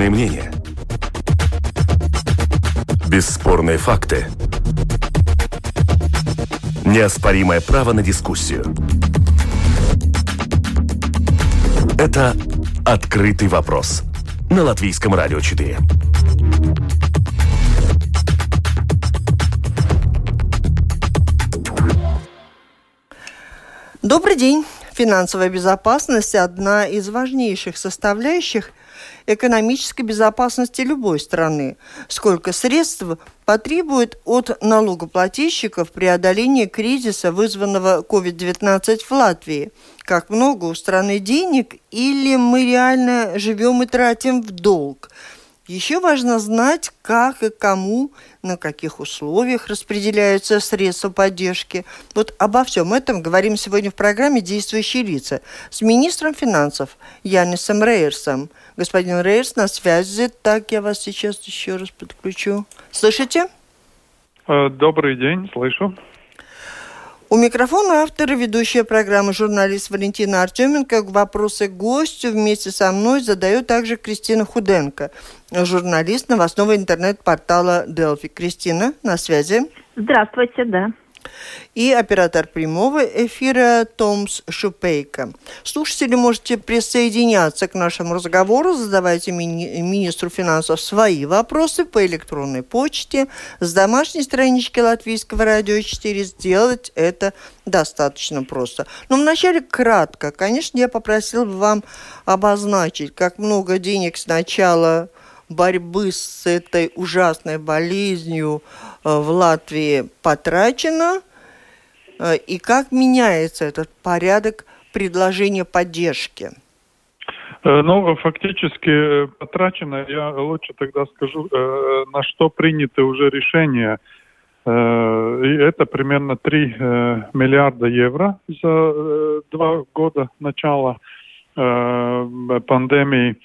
Бесспорные мнения. Бесспорные факты. Неоспоримое право на дискуссию. Это «Открытый вопрос» на Латвийском радио 4. Добрый день. Финансовая безопасность – одна из важнейших составляющих экономической безопасности любой страны. Сколько средств потребует от налогоплательщиков преодоление кризиса, вызванного COVID-19 в Латвии? Как много у страны денег или мы реально живем и тратим в долг? Еще важно знать, как и кому, на каких условиях распределяются средства поддержки. Вот обо всем этом говорим сегодня в программе «Действующие лица» с министром финансов Янисом Рейерсом. Господин Рейерс, на связи. Так, я вас сейчас еще раз подключу. Слышите? Э, добрый день, слышу. У микрофона автор ведущая программы журналист Валентина Артеменко. Вопросы гостю вместе со мной задает также Кристина Худенко, журналист новостного интернет-портала Delphi. Кристина, на связи. Здравствуйте, да и оператор прямого эфира Томс Шупейко. Слушатели, можете присоединяться к нашему разговору, задавайте мини- министру финансов свои вопросы по электронной почте с домашней странички Латвийского радио 4. Сделать это достаточно просто. Но вначале кратко. Конечно, я попросил бы вам обозначить, как много денег сначала борьбы с этой ужасной болезнью э, в Латвии потрачено, э, и как меняется этот порядок предложения поддержки? Э, ну, фактически потрачено, я лучше тогда скажу, на что приняты уже решения. И это примерно 3 миллиарда евро за два года начала пандемии.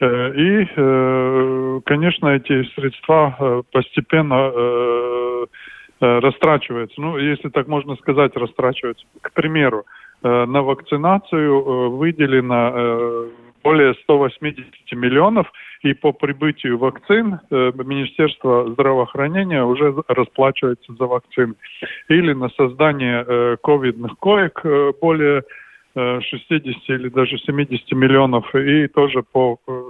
Э, и, э, конечно, эти средства э, постепенно растрачиваются. Ну, если так можно сказать, растрачиваются. К примеру, на вакцинацию выделено более 180 миллионов, и по прибытию вакцин Министерство здравоохранения уже расплачивается за вакцины. Или на создание ковидных коек более 60 или даже 70 миллионов, и тоже по э,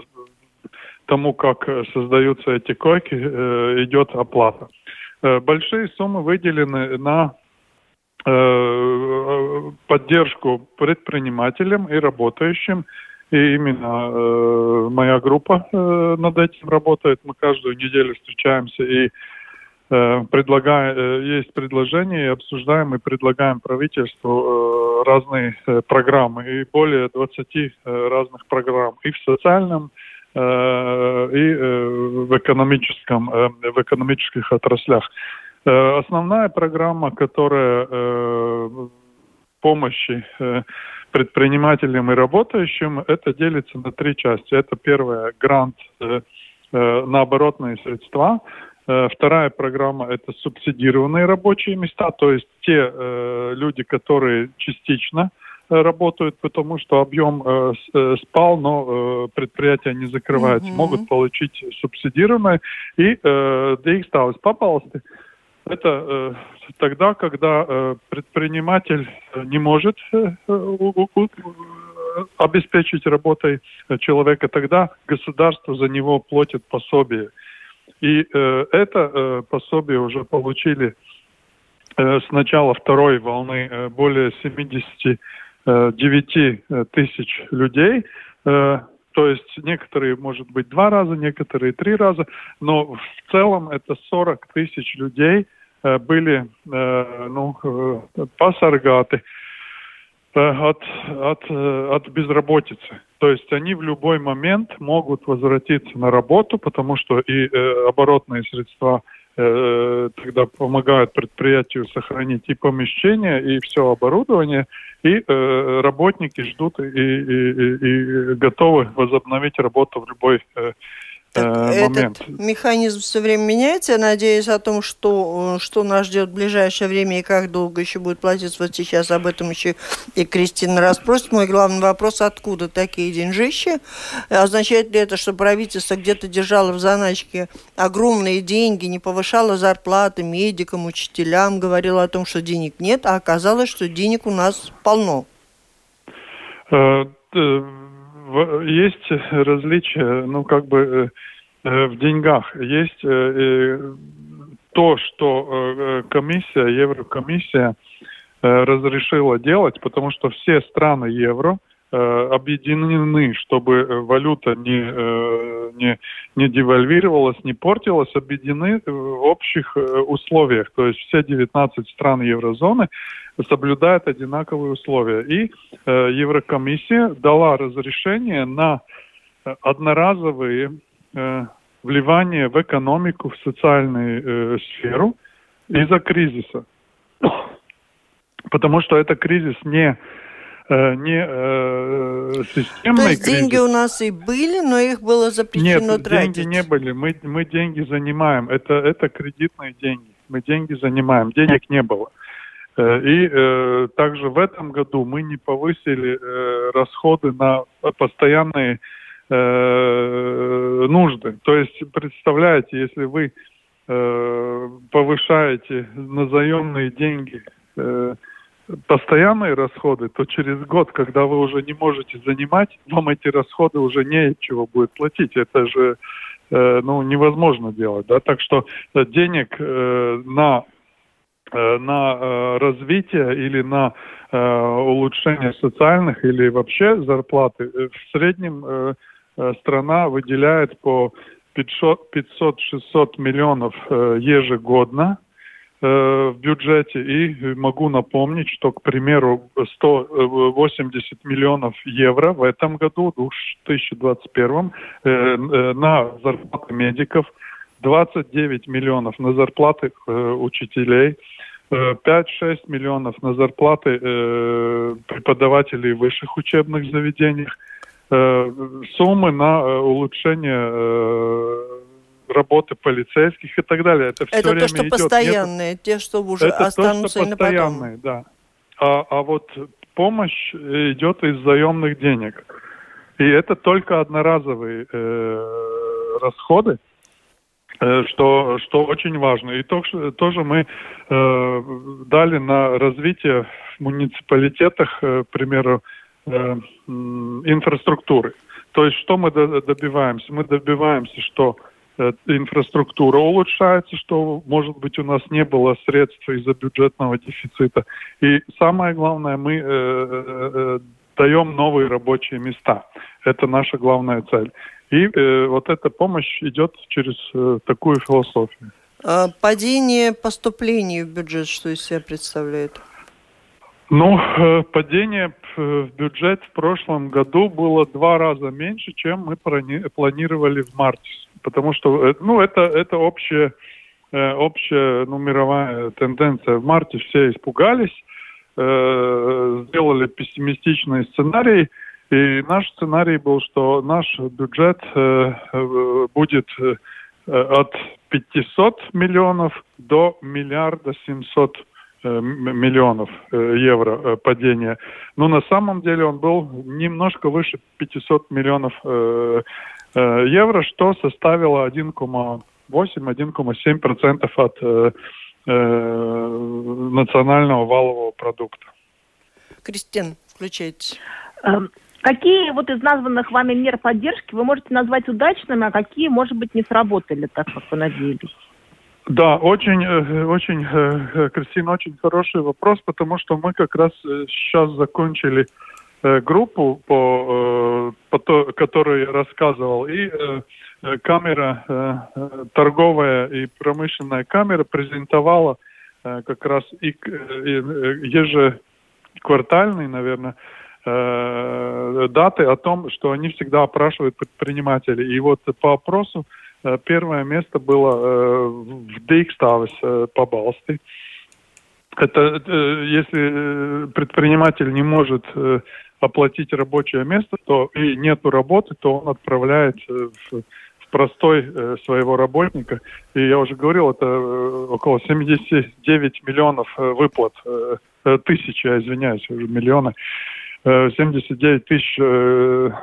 тому, как создаются эти койки, э, идет оплата. Э, большие суммы выделены на поддержку предпринимателям и работающим. И именно моя группа над этим работает. Мы каждую неделю встречаемся и Э, предлагая, э, есть предложения, и обсуждаем и предлагаем правительству э, разные программы, и более 20 разных программ и в социальном, и в экономическом, в экономических отраслях. Основная программа, которая помощи предпринимателям и работающим, это делится на три части. Это первое, грант на оборотные средства – вторая программа – это субсидированные рабочие места, то есть те э, люди, которые частично э, работают, потому что объем э, э, спал, но э, предприятия не закрываются, mm-hmm. могут получить субсидированное. И э, Дигстаус попался. Это э, тогда, когда э, предприниматель не может э, обеспечить работой человека, тогда государство за него платит пособие. И э, это э, пособие уже получили э, с начала второй волны э, более 79 э, тысяч людей. Э, то есть некоторые, может быть, два раза, некоторые три раза, но в целом это 40 тысяч людей э, были э, ну, э, посаргаты э, от, от, э, от безработицы. То есть они в любой момент могут возвратиться на работу, потому что и э, оборотные средства э, тогда помогают предприятию сохранить и помещение, и все оборудование, и э, работники ждут и, и, и, и готовы возобновить работу в любой э, так э, момент. Этот механизм все время меняется. Я надеюсь о том, что, что нас ждет в ближайшее время и как долго еще будет платиться. Вот сейчас об этом еще и Кристина расспросит. Мой главный вопрос, откуда такие деньжищи? Означает ли это, что правительство где-то держало в заначке огромные деньги, не повышало зарплаты медикам, учителям, говорило о том, что денег нет, а оказалось, что денег у нас полно? Э, есть различия, ну, как бы э, э, в деньгах. Есть то, что комиссия, Еврокомиссия разрешила делать, потому что все страны евро – Э, объединены, чтобы валюта не, э, не, не девальвировалась, не портилась, объединены в общих э, условиях. То есть все 19 стран еврозоны соблюдают одинаковые условия. И э, Еврокомиссия дала разрешение на одноразовые э, вливания в экономику, в социальную э, сферу из-за кризиса. Потому что это кризис не Э, не э, системный То есть кризис. деньги у нас и были, но их было запрещено Нет, тратить? деньги не были. Мы, мы деньги занимаем. Это, это кредитные деньги. Мы деньги занимаем. Денег не было. Э, и э, также в этом году мы не повысили э, расходы на постоянные э, нужды. То есть, представляете, если вы э, повышаете на заемные деньги э, постоянные расходы, то через год, когда вы уже не можете занимать, вам эти расходы уже не чего будет платить. Это же э, ну, невозможно делать. Да? Так что э, денег э, на, э, на э, развитие или на улучшение социальных или вообще зарплаты в среднем страна выделяет по 500-600 миллионов ежегодно в бюджете. И могу напомнить, что, к примеру, 180 миллионов евро в этом году, в 2021, э, э, на зарплаты медиков, 29 миллионов на зарплаты учителей, 5-6 миллионов на зарплаты преподавателей в высших учебных заведениях, суммы на улучшение работы полицейских и так далее. Это все это время то, что идет. постоянные, Нет, те, что уже это останутся то, что постоянные, да. А, а вот помощь идет из заемных денег. И это только одноразовые э, расходы, э, что, что очень важно. И то, что, тоже мы э, дали на развитие в муниципалитетах, э, к примеру, э, инфраструктуры. То есть что мы добиваемся? Мы добиваемся, что Э, инфраструктура улучшается, что, может быть, у нас не было средств из-за бюджетного дефицита. И самое главное, мы э, э, э, даем новые рабочие места. Это наша главная цель. И э, вот эта помощь идет через э, такую философию. А падение поступлений в бюджет, что из себя представляет? Ну, э, падение в бюджет в прошлом году было два раза меньше, чем мы планировали в марте потому что э, ну, это, это общая, э, общая ну, мировая тенденция. В марте все испугались, э, сделали пессимистичный сценарий, и наш сценарий был, что наш бюджет будет от 500 миллионов до миллиарда 700 миллионов евро падения. Но на самом деле он был немножко выше 500 миллионов Э, евро, что составило 1,8-1,7% от э, э, национального валового продукта. Кристин, включайте. Эм, какие вот из названных вами мер поддержки вы можете назвать удачными, а какие, может быть, не сработали так, как вы надеялись? Да, очень, очень, Кристина, очень хороший вопрос, потому что мы как раз сейчас закончили Э, группу, по, э, по то, которую я рассказывал, и э, камера, торговая и промышленная камера презентовала как раз и, и ежеквартальные, наверное, даты о том, что они всегда опрашивают предпринимателей. И вот по опросу первое место было в Дикставес по Балсти. Это если предприниматель не может оплатить рабочее место, то и нету работы, то он отправляет в, простой э, своего работника. И я уже говорил, это э, около 79 миллионов э, выплат, э, тысяч, я извиняюсь, уже миллионы. Э, 79 тысяч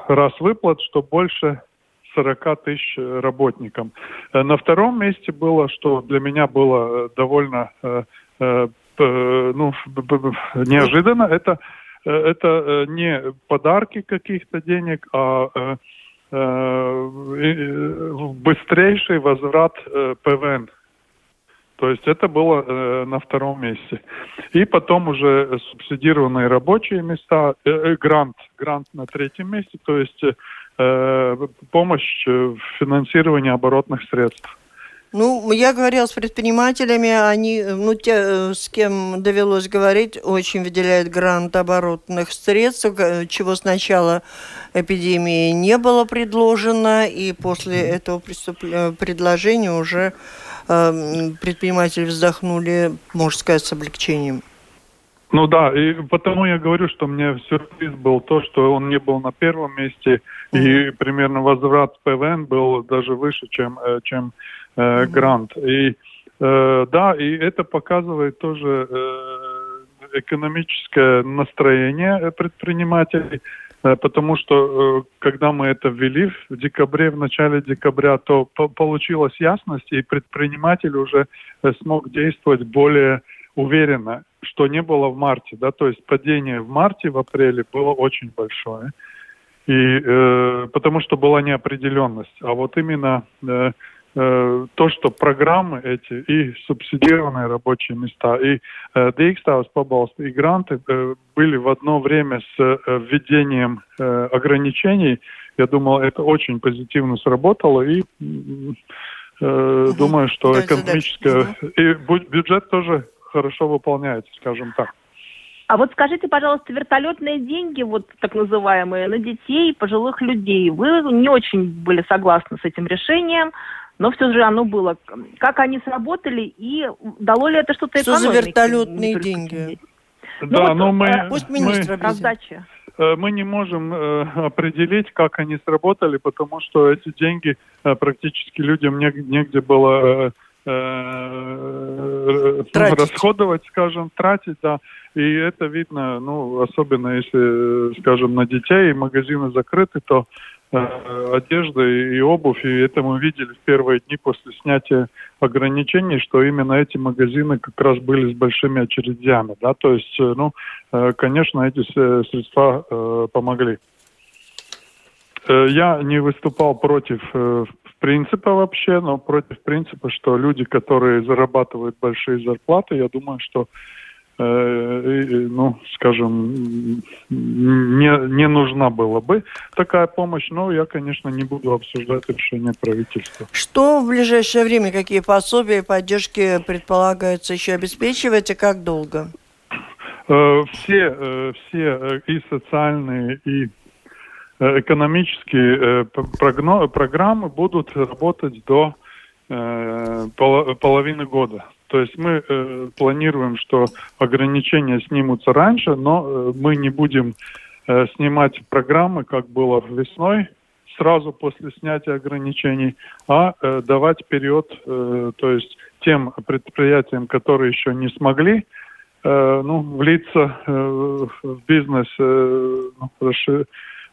раз выплат, что больше 40 тысяч работникам. На втором месте было, что для меня было довольно ну, неожиданно, это, это не подарки каких-то денег, а быстрейший возврат ПВН. То есть это было на втором месте. И потом уже субсидированные рабочие места, грант, грант на третьем месте, то есть Э, помощь в финансировании оборотных средств. Ну, я говорила с предпринимателями, они, ну, те, э, с кем довелось говорить, очень выделяют грант оборотных средств, э, чего сначала эпидемии не было предложено, и после этого предложения уже э, предприниматели вздохнули, можно сказать, с облегчением. Ну да, и потому я говорю, что мне сюрприз был то, что он не был на первом месте, mm-hmm. и примерно возврат ПВН был даже выше, чем, э, чем э, mm-hmm. грант. И э, да, и это показывает тоже э, экономическое настроение предпринимателей, э, потому что э, когда мы это ввели в декабре, в начале декабря, то по- получилась ясность, и предприниматель уже э, смог действовать более уверенно что не было в марте, да, то есть падение в марте, в апреле было очень большое, и э, потому что была неопределенность, а вот именно э, э, то, что программы эти и субсидированные рабочие места, и э, Дикставс, пожалуйста, и гранты э, были в одно время с э, введением э, ограничений, я думал, это очень позитивно сработало, и э, думаю, что экономическое... И бюджет тоже хорошо выполняется, скажем так. А вот скажите, пожалуйста, вертолетные деньги, вот так называемые, на детей, пожилых людей, вы не очень были согласны с этим решением, но все же оно было. Как они сработали и дало ли это что-то Что за вертолетные деньги? Ну, да, вот, но мы... Э, Пусть министр мы, раздачи. Э, мы не можем э, определить, как они сработали, потому что эти деньги э, практически людям негде было э, э, расходовать, скажем, тратить, да. И это видно, ну, особенно если, скажем, на детей магазины закрыты, то э, одежда и обувь, и это мы видели в первые дни после снятия ограничений, что именно эти магазины как раз были с большими очередями, да, то есть, э, ну, э, конечно, эти средства э, помогли. Я не выступал против э, принципа вообще, но против принципа, что люди, которые зарабатывают большие зарплаты, я думаю, что э, ну, скажем, не, не нужна была бы такая помощь, но я, конечно, не буду обсуждать решение правительства. Что в ближайшее время, какие пособия и поддержки предполагается еще обеспечивать и как долго? Э, все, э, все и социальные, и экономические э, программы будут работать до э, половины года. То есть мы планируем, что ограничения снимутся раньше, но мы не будем снимать программы, как было весной, сразу после снятия ограничений, а давать период, то есть тем предприятиям, которые еще не смогли ну, влиться в бизнес, ну,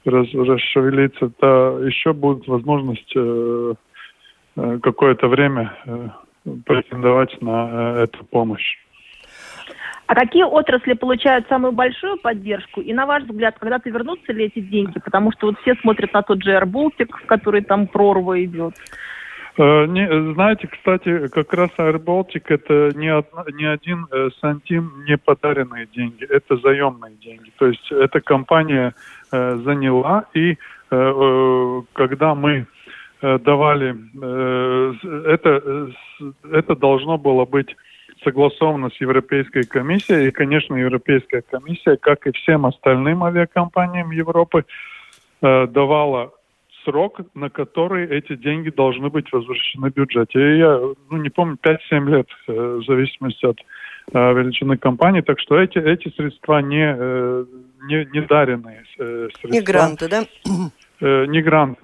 раз, расшевелиться, то еще будет возможность э, э, какое-то время э, претендовать на э, эту помощь. А какие отрасли получают самую большую поддержку? И на ваш взгляд, когда-то вернутся ли эти деньги? Потому что вот все смотрят на тот же Air Baltic, в который там прорва идет. Э, не, знаете, кстати, как раз Air Baltic это не, одна, не один э, сантим не подаренные деньги, это заемные деньги. То есть эта компания э, заняла, и э, э когда мы э, давали, это, это должно было быть согласовано с Европейской комиссией, и, конечно, Европейская комиссия, как и всем остальным авиакомпаниям Европы, давала срок, на который эти деньги должны быть возвращены в бюджете. И я ну, не помню, 5-7 лет, в зависимости от величины компании. Так что эти, эти средства не, не, не даренные средства. Не гранты, да? Не гранты.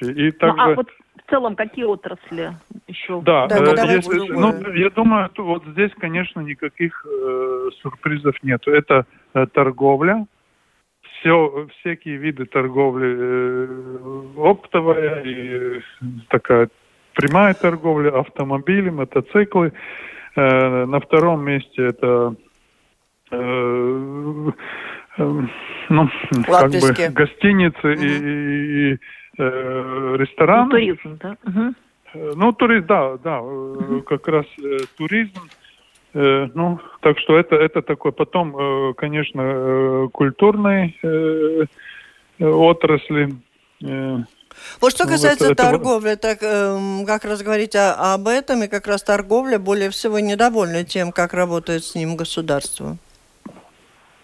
И также... Ну, а вот в целом какие отрасли еще? Да, да э, если, ну, я думаю, вот здесь, конечно, никаких э, сюрпризов нет. Это э, торговля, все, всякие виды торговли, э, оптовая и такая прямая торговля, автомобили, мотоциклы. Э, на втором месте это э, э, ну, как бы гостиницы mm и, и, и э, рестораны. Ну, туризм, да? Угу. Ну, туризм, да, да, угу. как раз э, туризм. Э, ну, так что это, это такое. Потом, э, конечно, э, культурные э, отрасли. Э, вот что касается это, торговли, это... так э, как раз говорить о, об этом, и как раз торговля более всего недовольна тем, как работает с ним государство.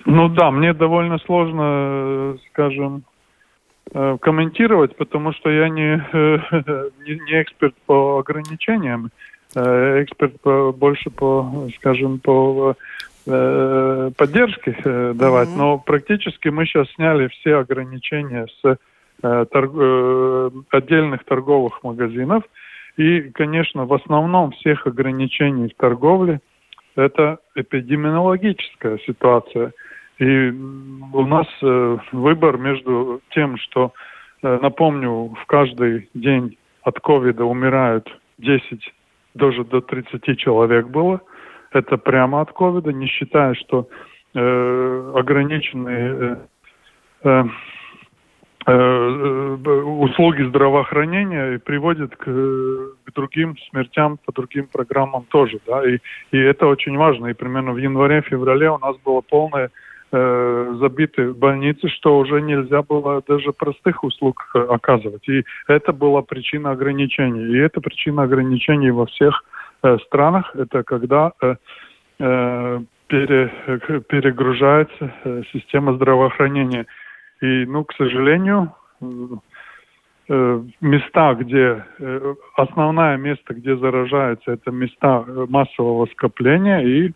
Ну да, мне довольно сложно, скажем, э, комментировать, потому что я не, не, не эксперт по ограничениям, э, эксперт по, больше по, скажем, по э, поддержке давать, mm-hmm. но практически мы сейчас сняли все ограничения с Э, торг, э, отдельных торговых магазинов. И, конечно, в основном всех ограничений в торговле это эпидемиологическая ситуация. И у нас э, выбор между тем, что, э, напомню, в каждый день от ковида умирают 10, даже до 30 человек было. Это прямо от ковида, не считая, что э, ограниченные э, э Э, э, услуги здравоохранения и приводит к, к другим смертям по другим программам тоже, да, и, и это очень важно. И примерно в январе-феврале у нас было полное э, забиты больницы, что уже нельзя было даже простых услуг э, оказывать. И это была причина ограничений. И это причина ограничений во всех э, странах. Это когда пере, перегружается система здравоохранения. И, ну, к сожалению, места, где основное место, где заражаются, это места массового скопления, и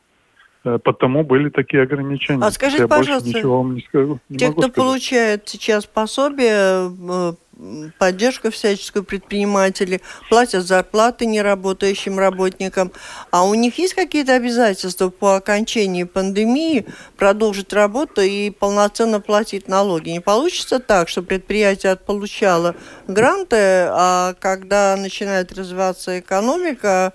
потому были такие ограничения. А скажите, Я пожалуйста, ничего вам не скажу, не те, кто сказать. получает сейчас пособие, поддержку всяческую предпринимателей, платят зарплаты неработающим работникам. А у них есть какие-то обязательства по окончании пандемии продолжить работу и полноценно платить налоги? Не получится так, что предприятие получало гранты, а когда начинает развиваться экономика,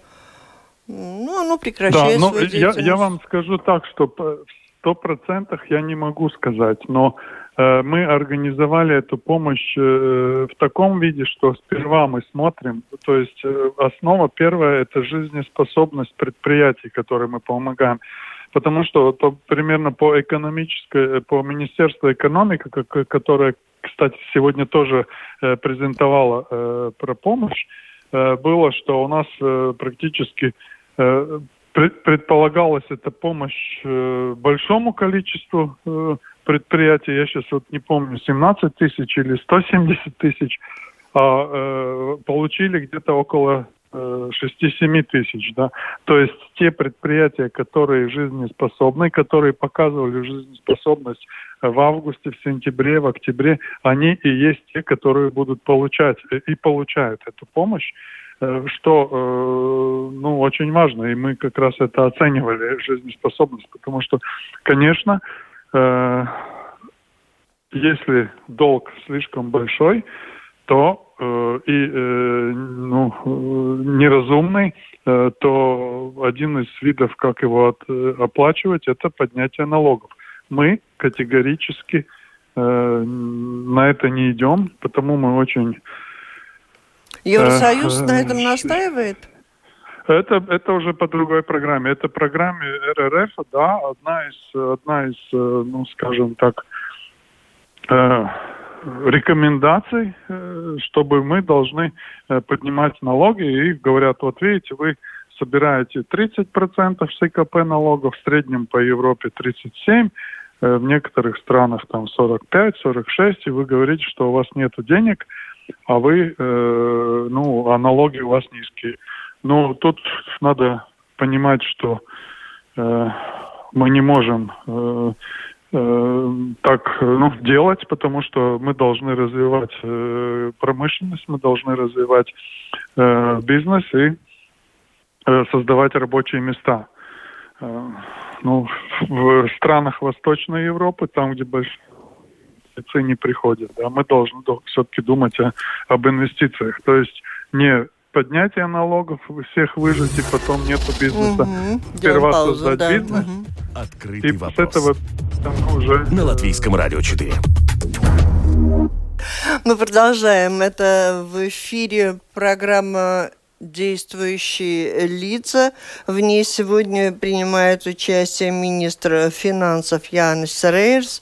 ну, оно прекращает да, свою я, я вам скажу так, что в сто процентах я не могу сказать, но Э, мы организовали эту помощь э, в таком виде, что сперва мы смотрим, то есть э, основа первая – это жизнеспособность предприятий, которым мы помогаем. Потому что по, примерно по экономической, по Министерству экономики, которое, кстати, сегодня тоже презентовало про помощь, было, что у нас практически предполагалась эта помощь большому количеству предприятий, я сейчас вот не помню, 17 тысяч или 170 тысяч, а э, получили где-то около э, 6-7 тысяч, да. То есть те предприятия, которые жизнеспособны, которые показывали жизнеспособность в августе, в сентябре, в октябре, они и есть те, которые будут получать э, и получают эту помощь э, что э, ну очень важно, и мы как раз это оценивали жизнеспособность, потому что, конечно, э, если долг слишком большой, то э, и э, ну, неразумный, э, то один из видов, как его э, оплачивать, это поднятие налогов. Мы категорически э, на это не идем, потому мы очень... Евросоюз э, на этом настаивает? Это, это уже по другой программе. Это программе РРФ, да, одна из, одна из э, ну, скажем так, э, рекомендаций, э, чтобы мы должны э, поднимать налоги. И говорят, вот видите, вы собираете 30% с ИКП налогов, в среднем по Европе 37%, э, в некоторых странах там 45-46, и вы говорите, что у вас нет денег, а вы, э, ну, а у вас низкие. Ну, тут надо понимать, что э, мы не можем э, э, так ну, делать, потому что мы должны развивать э, промышленность, мы должны развивать э, бизнес и э, создавать рабочие места. Э, ну, в странах Восточной Европы, там, где большие инвестиции не приходят, да, мы должны все-таки думать о, об инвестициях. То есть не поднятие налогов, всех выжить, и потом нету бизнеса. Угу. Сперва паузу, создать да. бизнес. Угу. Открытый и вопрос. с этого уже... На Латвийском радио 4. Мы продолжаем. Это в эфире программа действующие лица. В ней сегодня принимает участие министр финансов Янис Рейерс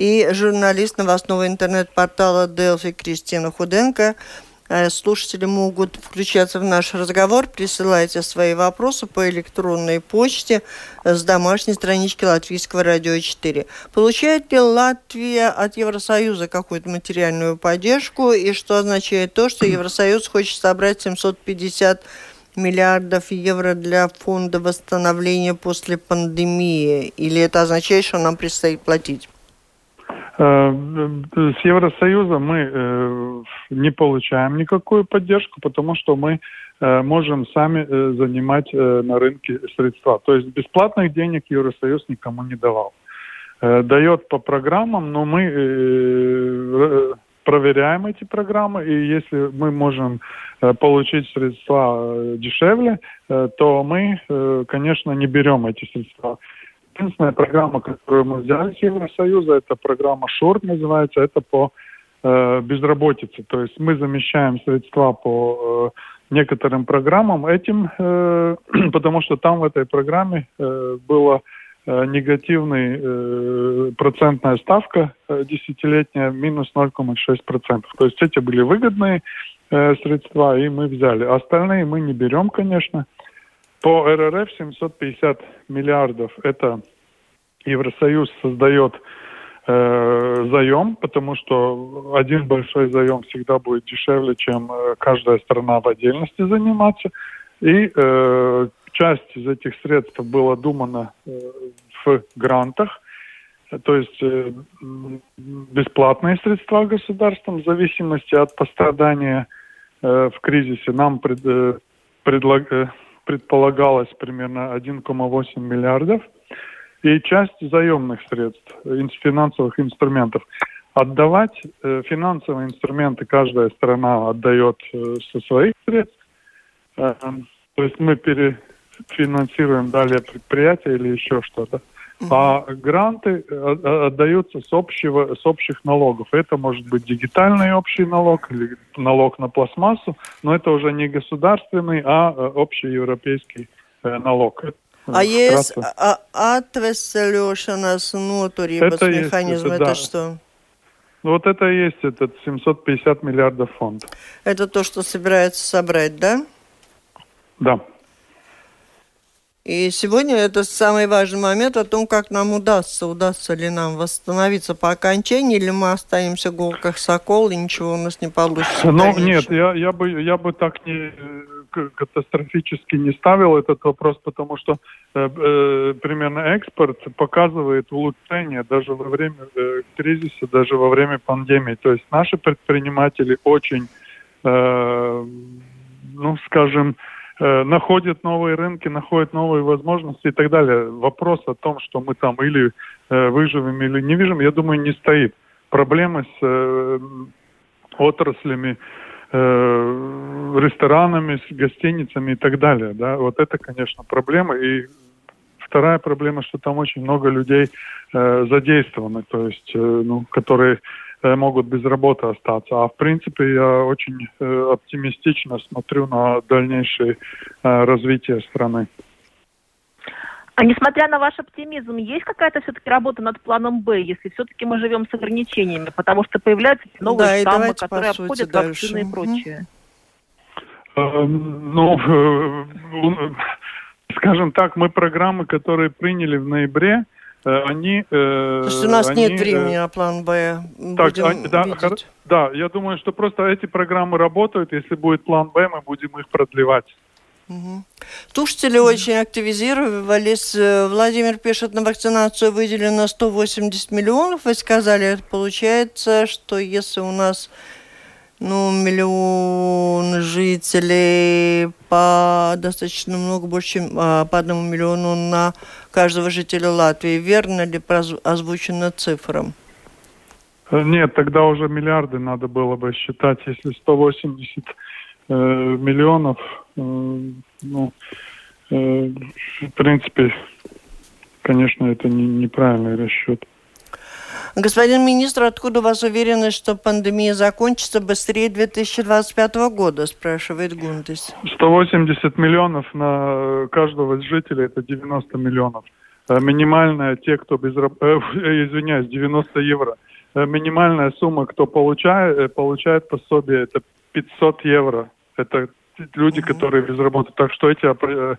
и журналист новостного интернет-портала Делфи Кристина Худенко – Э, слушатели могут включаться в наш разговор. Присылайте свои вопросы по электронной почте с домашней странички Латвийского радио 4. Получает ли Латвия от Евросоюза какую-то материальную поддержку? И что означает то, что Евросоюз хочет собрать 750 миллиардов евро для фонда восстановления после пандемии? Или это означает, что нам предстоит платить? Э, с Евросоюзом мы э, не получаем никакую поддержку, потому что мы э, можем сами занимать на рынке средства. То есть бесплатных денег Евросоюз никому не давал. Дает по программам, но мы проверяем эти программы, и если мы можем получить средства дешевле, то мы, конечно, не берем эти средства. Единственная программа, которую мы взяли с Евросоюза, это программа ШОРТ называется, это по э, безработице. То есть мы замещаем средства по э, некоторым программам этим, э, потому что там в этой программе э, была э, негативная э, процентная ставка э, десятилетняя минус 0,6%. То есть эти были выгодные э, средства, и мы взяли. Остальные мы не берем, конечно. По РРФ 750 миллиардов – это Евросоюз создает э, заем, потому что один большой заем всегда будет дешевле, чем э, каждая страна в отдельности заниматься. И э, часть из этих средств была думана э, в грантах, то есть э, бесплатные средства государством в зависимости от пострадания э, в кризисе. Нам пред, э, предлаг, э, предполагалось примерно 1,8 миллиардов и часть заемных средств, финансовых инструментов. Отдавать э, финансовые инструменты каждая страна отдает э, со своих средств. Э, то есть мы перефинансируем далее предприятия или еще что-то. А гранты э, э, отдаются с, общего, с общих налогов. Это может быть дигитальный общий налог или налог на пластмассу, но это уже не государственный, а э, общий европейский налог. А есть а, atveseļošanas noturības это механизм, есть, это, это да. что? Вот это и есть этот 750 миллиардов фонд. Это то, что собирается собрать, да? Да. И сегодня это самый важный момент о том, как нам удастся, удастся ли нам восстановиться по окончании, или мы останемся гол как сокол, и ничего у нас не получится. Ну, нет, я, я, бы, я бы так не катастрофически не ставил этот вопрос, потому что э, э, примерно экспорт показывает улучшение даже во время э, кризиса, даже во время пандемии. То есть наши предприниматели очень, э, ну, скажем, Э, находят новые рынки, находят новые возможности и так далее. Вопрос о том, что мы там или э, выживем, или не выживем, я думаю, не стоит. Проблемы с э, отраслями, э, ресторанами, с гостиницами и так далее. Да? Вот это, конечно, проблема. И вторая проблема, что там очень много людей э, задействованы, то есть, э, ну, которые Э, могут без работы остаться. А в принципе я очень э, оптимистично смотрю на дальнейшее э, развитие страны. А несмотря на ваш оптимизм, есть какая-то все-таки работа над планом Б, если все-таки мы живем с ограничениями, потому что появляются новые да, штаммы, которые обходят дальше. вакцины и прочее? Ну, скажем так, мы программы, которые приняли в ноябре, Э, они... Э, То есть у нас они, нет времени на план Б. Так, они, да, хор, да, я думаю, что просто эти программы работают. Если будет план Б, мы будем их продлевать. Угу. Слушатели очень активизировались. Владимир пишет, на вакцинацию выделено 180 миллионов, вы сказали. Получается, что если у нас ну, миллион жителей по достаточно много, больше, чем а, по одному миллиону на каждого жителя Латвии. Верно ли озвучена цифра? Нет, тогда уже миллиарды надо было бы считать, если 180 э, миллионов, э, ну, э, в принципе, конечно, это не, неправильный расчет. Господин министр, откуда у вас уверенность, что пандемия закончится быстрее 2025 года, спрашивает Гунтис. 180 миллионов на каждого жителя, это 90 миллионов. Э, минимальная, те, кто без э, извиняюсь, 90 евро. Э, минимальная сумма, кто получает, э, получает пособие, это 500 евро. Это люди, которые без работы. Так что эти э,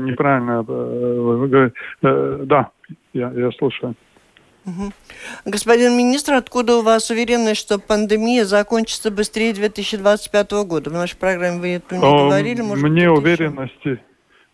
неправильно... да, я, я слушаю. Угу. Господин министр, откуда у вас уверенность, что пандемия закончится быстрее 2025 года? В нашей программе вы это не О, говорили, может Мне уверенности, еще?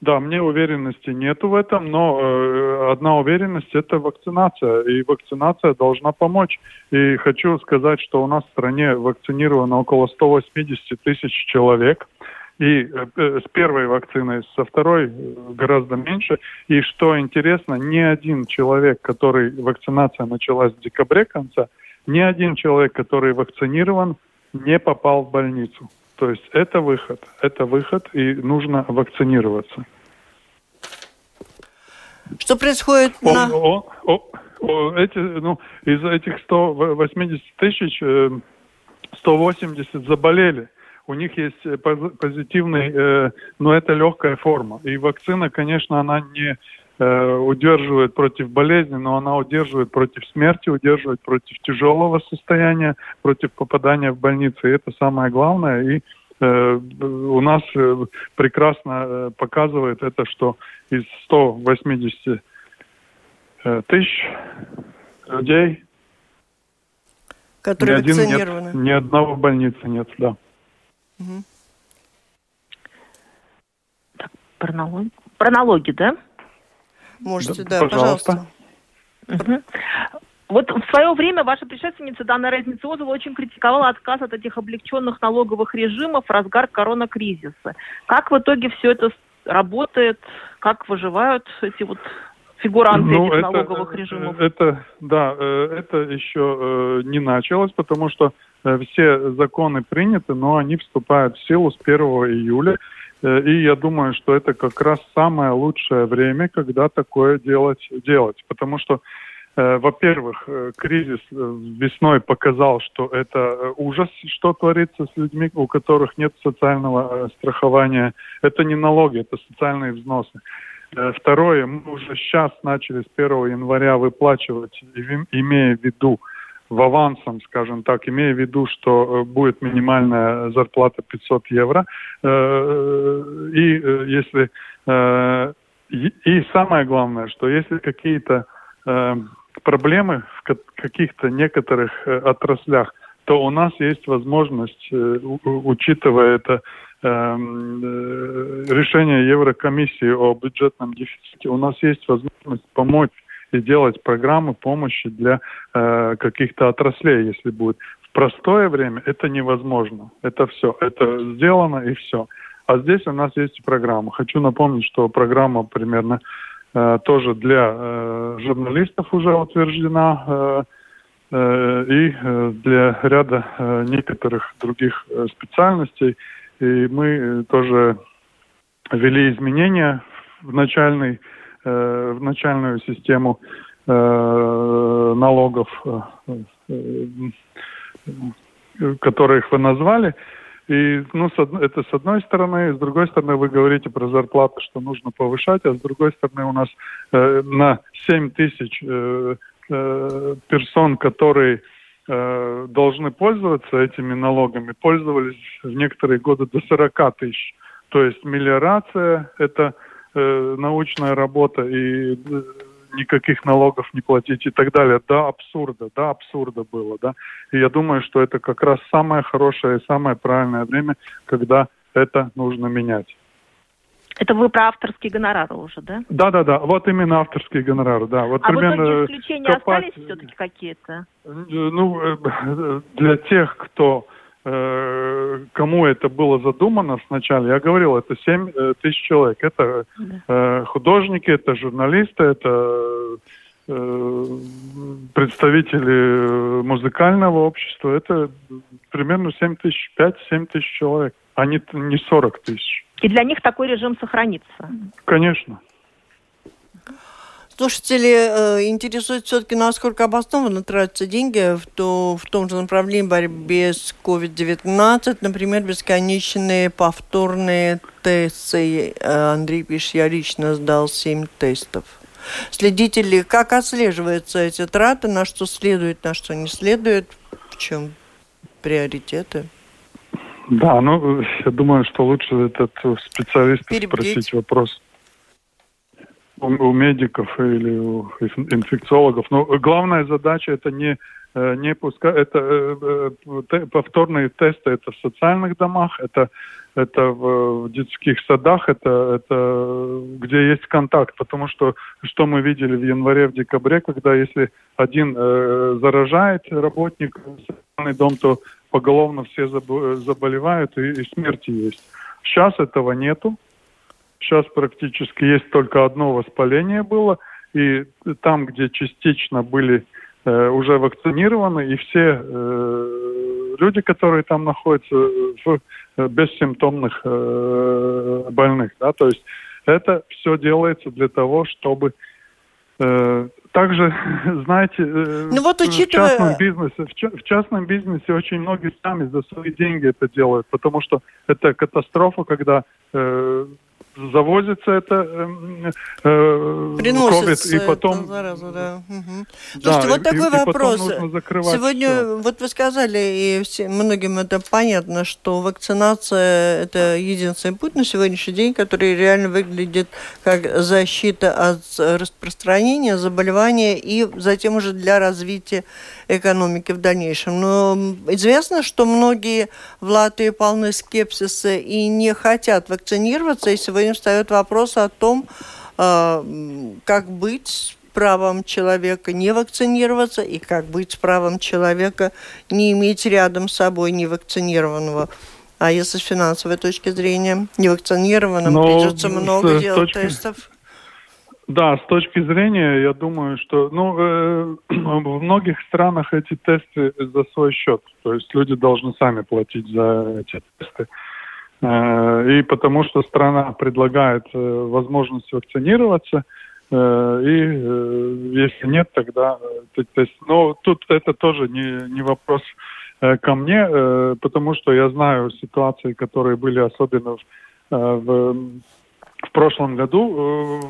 да, мне уверенности нету в этом, но э, одна уверенность это вакцинация, и вакцинация должна помочь. И хочу сказать, что у нас в стране вакцинировано около 180 тысяч человек э, э, с первой вакциной, со второй э, гораздо меньше. И что интересно, ни один человек, который вакцинация началась в декабре конца, ни один человек, который вакцинирован, не попал в больницу. То есть это выход, это выход, и нужно вакцинироваться. Что происходит на... О, о, о, эти, ну, из этих 180 тысяч 180 заболели у них есть э, позитивный, э, но это легкая форма. И вакцина, конечно, она не э, удерживает против болезни, но она удерживает против смерти, удерживает против тяжелого состояния, против попадания в больницу. И это самое главное. И э, у нас э, прекрасно э, показывает это, что из 180 э, тысяч людей которые ни, один нет, ни одного больницы нет, да. Угу. Так, пронологи. Пронологи, да? Можете, да, да пожалуйста. пожалуйста. Угу. Вот в свое время ваша предшественница Дана Резницозова очень критиковала отказ от этих облегченных налоговых режимов в разгар коронакризиса. Как в итоге все это работает? Как выживают эти вот фигуранты ну, этих это, налоговых режимов? Это, да, э, это еще э, не началось, потому что Э, все законы приняты, но они вступают в силу с 1 июля. Э, и я думаю, что это как раз самое лучшее время, когда такое делать, делать. Потому что, э, во-первых, кризис весной показал, что это ужас, что творится с людьми, у которых нет социального страхования. Это не налоги, это социальные взносы. Второе, мы уже сейчас начали с 1 января выплачивать, имея в виду в авансом, скажем так, имея в виду, что э, будет минимальная зарплата 500 евро. Э, и э, если и самое главное, что если какие-то проблемы в каких-то некоторых отраслях, то у нас есть возможность, учитывая это решение Еврокомиссии о бюджетном дефиците, у нас есть возможность помочь и делать программы помощи для э, каких-то отраслей, если будет. В простое время это невозможно. Это все. Это сделано и все. А здесь у нас есть программа. Хочу напомнить, что программа примерно э, тоже для э, журналистов уже утверждена э, э, и э, для ряда э, некоторых других специальностей. И мы тоже ввели изменения в начальный Э, в начальную систему э, налогов, э, которых вы назвали. И ну, это с одной стороны, с другой стороны вы говорите про зарплату, что нужно повышать, а с другой стороны у нас э, на 7 тысяч э, э, персон, которые э, должны пользоваться этими налогами, пользовались в некоторые годы до 40 тысяч. То есть мелиорация – это э, научная работа и э, никаких налогов не платить и так далее. До абсурда, до абсурда было, да. И я думаю, что это как раз самое хорошее и самое правильное время, когда это нужно менять. Это вы про авторские гонорары уже, да? Да, да, да. Вот именно авторские гонорары, да. Вот а примерно в итоге исключения копать... остались все-таки какие-то? Ну, э, для тех, кто Э, кому это было задумано сначала, я говорил, это 7 э, тысяч человек. Это да. художники, это журналисты, это представители музыкального общества. Это примерно 7 тысяч, 5-7 тысяч человек, а не, не 40 тысяч. И для них такой режим сохранится? Конечно. Слушатели э, интересуют все-таки, насколько обоснованно тратятся деньги в, то, в том же направлении борьбы с COVID-19, например, бесконечные повторные тесты. Э, Андрей пишет, я лично сдал 7 тестов. Следите ли, как отслеживаются эти траты, на что следует, на что не следует, в чем приоритеты? Да, ну, я думаю, что лучше этот специалист спросить вопрос у, у медиков или у инфекциологов. Но главная задача это не э, не пускать, это э, э, повторные тесты, это в социальных домах, это это в, в детских садах, это это где есть контакт, потому что что мы видели в январе, в декабре, когда если один э, заражает работник социальный дом, то поголовно все заболевают и, и смерти есть. Сейчас этого нету. Сейчас практически есть только одно воспаление было, и там, где частично были э, уже вакцинированы, и все э, люди, которые там находятся, в э, бессимптомных э, больных. Да? То есть это все делается для того, чтобы э, также, знаете, э, ну, вот учитывая... в частном бизнесе, в, в частном бизнесе очень многие сами за свои деньги это делают, потому что это катастрофа, когда э, завозится это э, э Приносится COVID, и потом... заразу, да. Угу. Слушайте, да, вот такой и, вопрос. Сегодня, все. вот вы сказали, и все, многим это понятно, что вакцинация – это единственный путь на сегодняшний день, который реально выглядит как защита от распространения заболевания и затем уже для развития экономики в дальнейшем. Но известно, что многие в Латвии полны скепсиса и не хотят вакцинироваться, и сегодня встает вопрос о том, а, как быть с правом человека не вакцинироваться и как быть с правом человека не иметь рядом с собой невакцинированного. А если с финансовой точки зрения, невакцинированным Но ну, придется много делать точки... тестов? Да, с точки зрения, я думаю, что ну, э, в многих странах эти тесты за свой счет. То есть люди должны сами платить за эти тесты. Э, и потому что страна предлагает э, возможность вакцинироваться, э, и э, если нет, тогда... Э, то есть, но тут это тоже не, не вопрос э, ко мне, э, потому что я знаю ситуации, которые были особенно в, э, в в прошлом году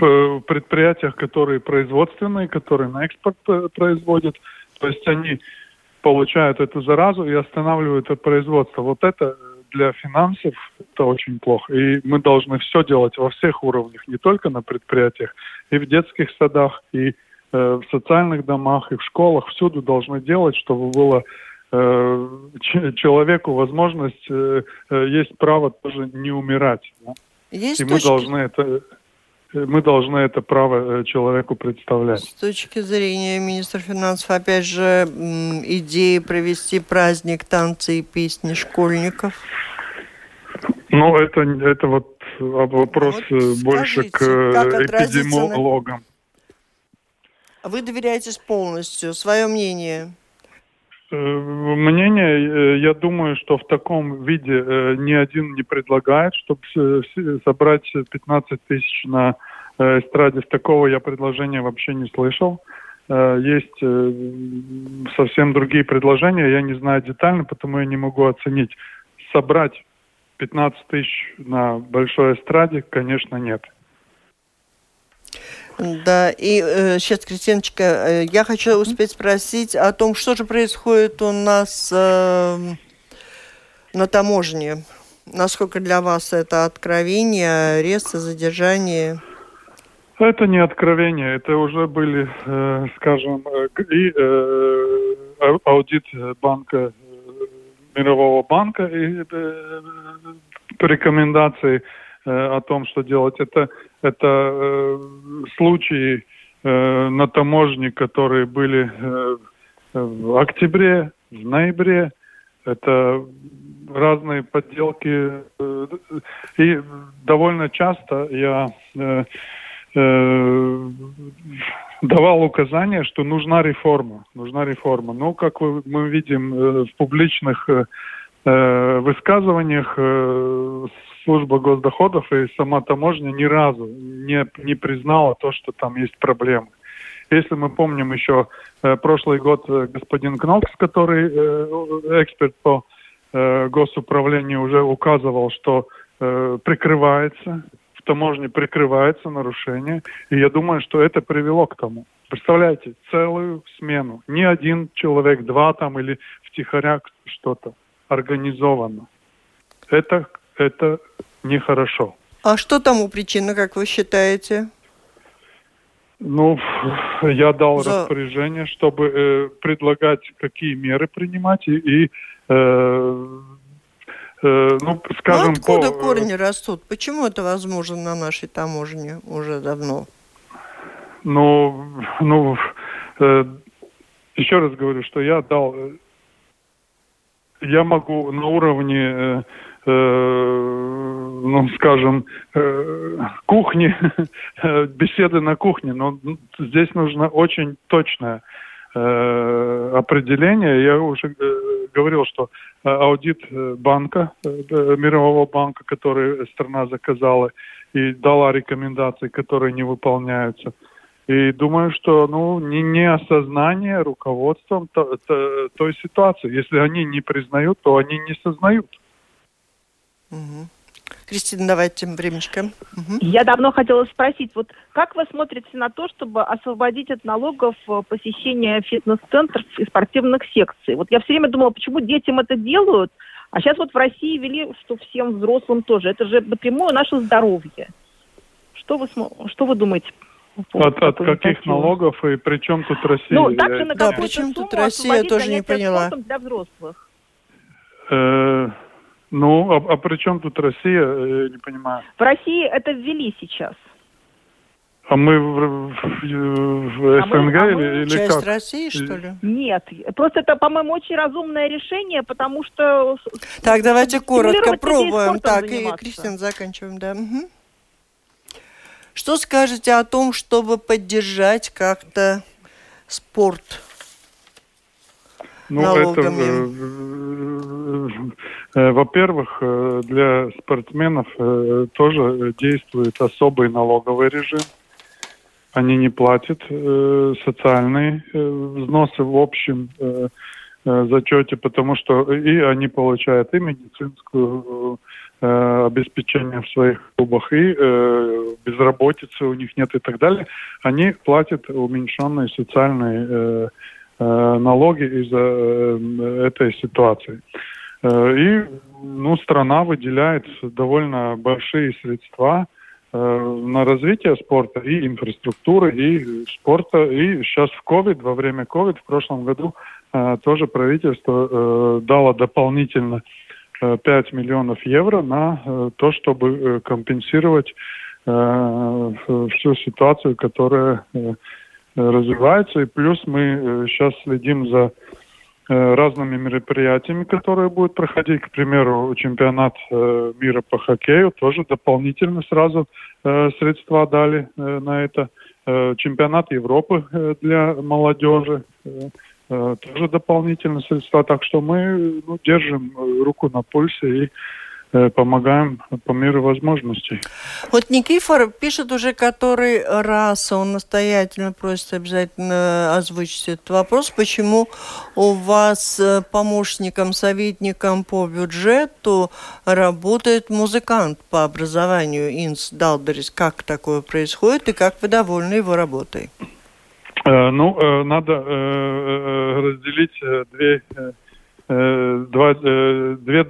э, в предприятиях, которые производственные, которые на экспорт э, производят, то есть они получают эту заразу и останавливают это производство. Вот это для финансов это очень плохо. И мы должны все делать во всех уровнях, не только на предприятиях, и в детских садах, и э, в социальных домах, и в школах. Всюду должны делать, чтобы было Э, человеку возможность, э, э, есть право тоже не умирать. Да? Есть и точки... мы должны это мы должны это право человеку представлять. С точки зрения министра финансов, опять же, идеи провести праздник танцы и песни школьников? Ну, это, это вот вопрос вот больше скажите, к эпидемиологам. На... Вы доверяетесь полностью, свое мнение? Э, мнение, э, я думаю, что в таком виде э, ни один не предлагает, чтобы собрать 15 тысяч на эстраде. Такого я предложения вообще не слышал. Есть совсем другие предложения, я не знаю детально, потому я не могу оценить. Собрать 15 тысяч на большой эстраде, конечно, нет. Да, и э, сейчас, Кристиночка, э, я хочу успеть спросить о том, что же происходит у нас э, на таможне. Насколько для вас это откровение, аресты, задержание? Это не откровение, это уже были, э, скажем, э, и э, аудит банка, э, Мирового банка и э, по рекомендации о том, что делать. Это, это случаи на таможне, которые были в октябре, в ноябре. Это разные подделки. И довольно часто я э, давал указания, что нужна реформа, нужна реформа. Но, как мы видим э, в публичных э, э, высказываниях, э, служба госдоходов и сама таможня ни разу не, не признала то, что там есть проблемы. Если мы помним еще э, прошлый год э, господин Кнокс, который э, эксперт по э, госуправлению, уже указывал, что э, прикрывается в таможне прикрывается нарушение, и я думаю, что это привело к тому. Представляете, целую смену. Не один человек, два там или втихаря что-то организовано. Это, это нехорошо. А что тому причина, как вы считаете? Ну, я дал За... распоряжение, чтобы э, предлагать, какие меры принимать и, и э, Э, ну, скажем, ну, откуда по... Э, корни растут? Почему это возможно на нашей таможне уже давно? Ну, ну, э, еще раз говорю, что я дал, э, я могу на уровне, э, ну, скажем, э, кухни, беседы на кухне, но здесь нужно очень точное э, определение. Я уже э, говорил, что э, аудит э, банка, э, мирового банка, который страна заказала и дала рекомендации, которые не выполняются. И думаю, что ну, не, не осознание руководством то, то, той ситуации. Если они не признают, то они не сознают. Угу. Кристина, давайте тем. Угу. Я давно хотела спросить, вот как вы смотрите на то, чтобы освободить от налогов э, посещение фитнес-центров и спортивных секций? Вот я все время думала, почему детям это делают, а сейчас вот в России ввели, что всем взрослым тоже. Это же напрямую наше здоровье. Что вы, что вы думаете? От, от каких налогов и при чем тут Россия? Ну, также на да, при чем тут Россия, я тоже не поняла. Для взрослых. Э, ну, а, а при чем тут Россия, я не понимаю. В России это ввели сейчас. А мы в, в, в СНГ а мы, а мы или, часть как? России, что ли? Нет. Просто это, по-моему, очень разумное решение, потому что... Так, давайте коротко пробуем. Так, заниматься. и, Кристина, заканчиваем, да. Угу. Что скажете о том, чтобы поддержать как-то спорт ну, налогами? Это, э, э, во-первых, э, для спортсменов тоже действует особый налоговый режим. Они не платят социальные взносы в общем зачете, потому что и они получают и медицинскую обеспечение в своих клубах, и безработицы у них нет и так далее. Они платят уменьшенные социальные Э, налоги из-за э, этой ситуации. Э, и ну, страна выделяет довольно большие средства на развитие спорта и инфраструктуры, и спорта. И сейчас в COVID, во время COVID, в прошлом году тоже правительство дало дополнительно 5 миллионов евро на то, чтобы компенсировать всю ситуацию, которая развивается. И плюс мы сейчас э, следим за э, разными мероприятиями, которые будут проходить. К примеру, чемпионат э, мира по хоккею тоже дополнительно сразу средства дали на это. Чемпионат Европы для молодежи тоже дополнительно средства. Так что мы ну, держим руку на пульсе и Э, помогаем по мере возможностей. Вот Никифор пишет уже который раз, он настоятельно просит обязательно озвучить этот вопрос, почему у вас э, помощником, советником по бюджету работает музыкант по образованию Инс Далдерис. Как такое происходит и как вы довольны его работой? Э, ну, надо разделить две Э, два, э, две,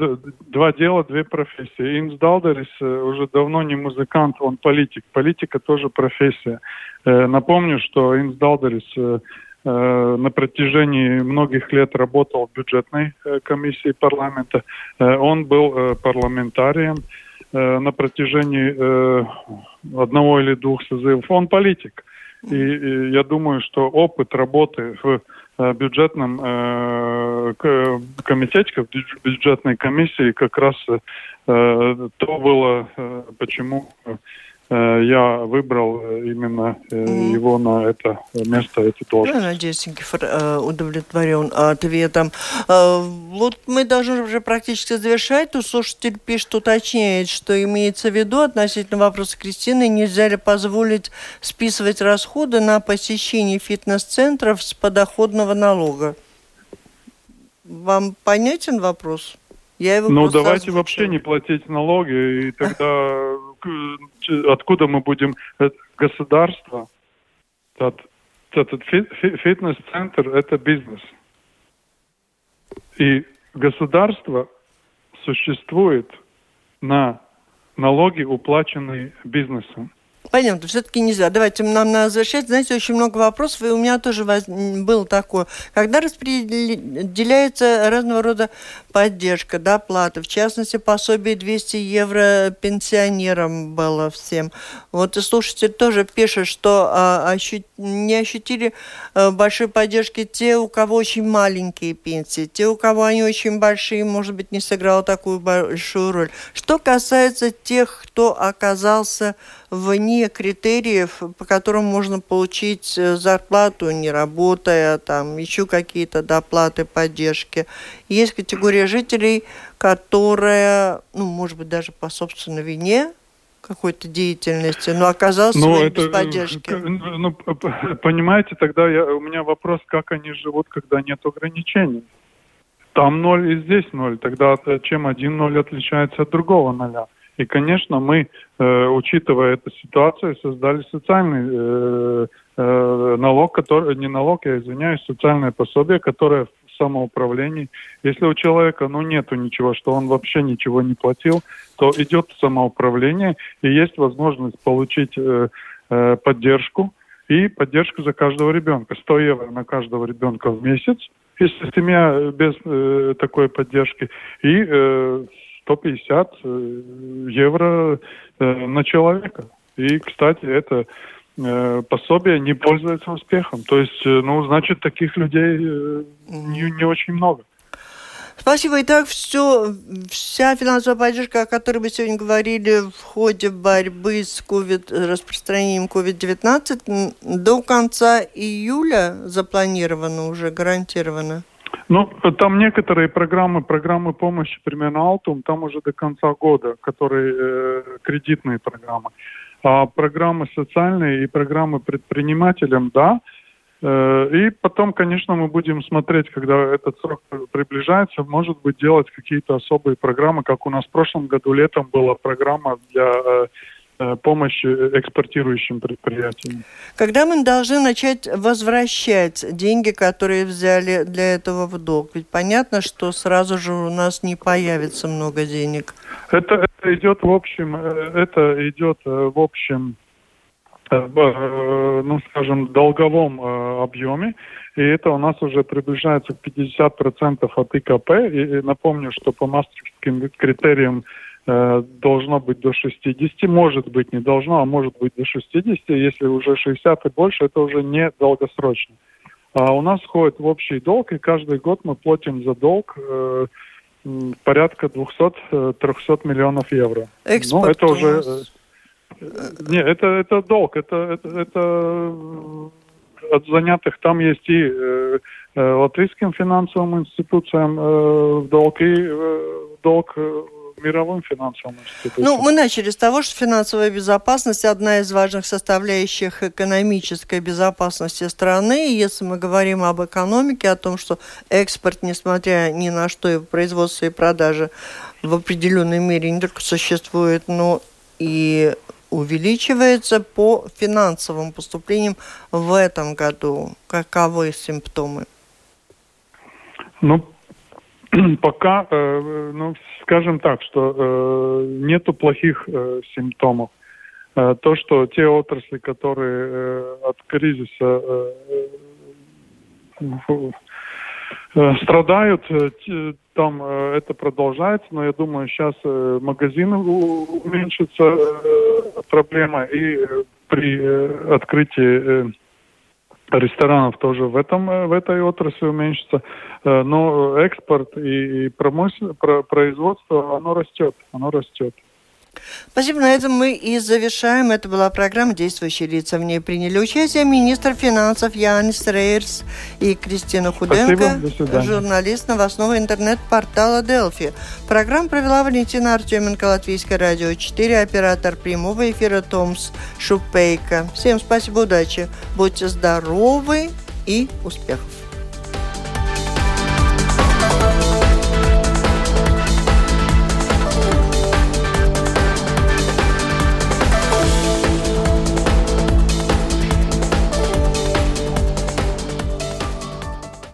два дела, две профессии. Инс Далдерис э, уже давно не музыкант, он политик. Политика тоже профессия. Напомню, что Инс Далдерис на протяжении многих лет работал в бюджетной комиссии парламента. Он был парламентарием э, на протяжении э, одного или двух созывов. Он политик. И, я думаю, что опыт работы в э, бюджетном э, комитете, в бюджетной комиссии как раз э, то было, э, почему Э, я выбрал э, именно mm. его на это место, эту должность. Я надеюсь, Никифор удовлетворен ответом. Вот мы должны уже практически завершать. Тут слушатель пишет, уточняет, что имеется в виду относительно вопроса Кристины, нельзя ли позволить списывать расходы на посещение фитнес-центров с подоходного налога? Вам понятен вопрос? Я его ну, давайте озвучила. вообще не платить налоги, и тогда откуда мы будем... Э, государство, этот, фитнес-центр – это бизнес. И государство существует на налоги, уплаченные бизнесом. Понятно, все-таки нельзя. Давайте нам надо завершать. Знаете, очень много вопросов, и у меня тоже воз... было такое. Когда распределяется разного рода поддержка, доплата, в частности, пособие 200 евро пенсионерам было всем. Вот и слушатель тоже пишет, что а, ощу... не ощутили а, большой поддержки те, у кого очень маленькие пенсии, те, у кого они очень большие, может быть, не сыграло такую большую роль. Что касается тех, кто оказался вне критериев, по которым можно получить э, зарплату, не работая, там еще какие-то доплаты, поддержки. Есть категория жителей, которая, ну, может быть, даже по собственной вине какой-то деятельности, но оказался ну, это, без э, поддержки. Ну, понимаете, тогда я, у меня вопрос, как они живут, когда нет ограничений. Там ноль и здесь ноль. Тогда э, чем один ноль отличается от другого ноля? И, конечно, мы, э, учитывая эту ситуацию, создали социальный э, э, налог, который, не налог, я извиняюсь, социальное пособие, которое в самоуправлении. Если у человека, ну, нету ничего, что он вообще ничего не платил, то идет самоуправление, и есть возможность получить э, э, поддержку, и поддержку за каждого ребенка. 100 евро на каждого ребенка в месяц, если семья без э, такой поддержки, и э, 150 э, евро э, на человека. И, кстати, это э, пособие не пользуется успехом. То есть, ну, значит, таких людей не, не очень много. Спасибо. Итак, все, вся финансовая поддержка, о которой мы сегодня говорили в ходе борьбы с COVID, распространением COVID-19, до конца июля запланирована уже, гарантирована? Ну, там некоторые программы, программы помощи, примерно Altum, там уже до конца года, которые э, кредитные программы. А программы социальные и программы предпринимателям, да. Э, и потом, конечно, мы будем смотреть, когда этот срок приближается, может быть, делать какие-то особые программы, как у нас в прошлом году летом была программа для Э, помощь экспортирующим предприятиям. Когда мы должны начать возвращать деньги, которые взяли для этого в долг? Ведь понятно, что сразу же у нас не появится много денег. Это, это идет в общем, э, это идет э, в общем, ну скажем, долговом объеме, и это у нас уже приближается к 50% от ИКП. И напомню, что по мастерским критериям Э, должно быть до 60, может быть не должно, а может быть до 60, если уже 60 и больше, это уже не долгосрочно. А у нас входит в общий долг, и каждый год мы платим за долг э, порядка 200-300 э, миллионов евро. Экспорт ну, это уже... Э, не, это, это долг, это, это, это от занятых. Там есть и э, латвийским финансовым институциям э, долг, и э, долг мировым финансовым институтом. Ну, мы начали с того, что финансовая безопасность одна из важных составляющих экономической безопасности страны. И если мы говорим об экономике, о том, что экспорт, несмотря ни на что, и производство и продажи в определенной мере не только существует, но и увеличивается по финансовым поступлениям в этом году. Каковы симптомы? Ну, пока, э, ну, скажем так, что э, нету плохих э, симптомов. То, что те отрасли, которые от кризиса страдают, э, это продолжается, но я думаю, сейчас э, магазины уменьшится э, проблема, и при открытии ресторанов тоже в этом в этой отрасли уменьшится, но экспорт и, и промышленное производство оно растет, оно растет. Спасибо. На этом мы и завершаем. Это была программа «Действующие лица». В ней приняли участие министр финансов Янис Рейерс и Кристина Худенко, журналист новостного интернет-портала «Делфи». Программу провела Валентина Артеменко, Латвийское радио 4, оператор прямого эфира Томс Шупейка. Всем спасибо, удачи. Будьте здоровы и успехов.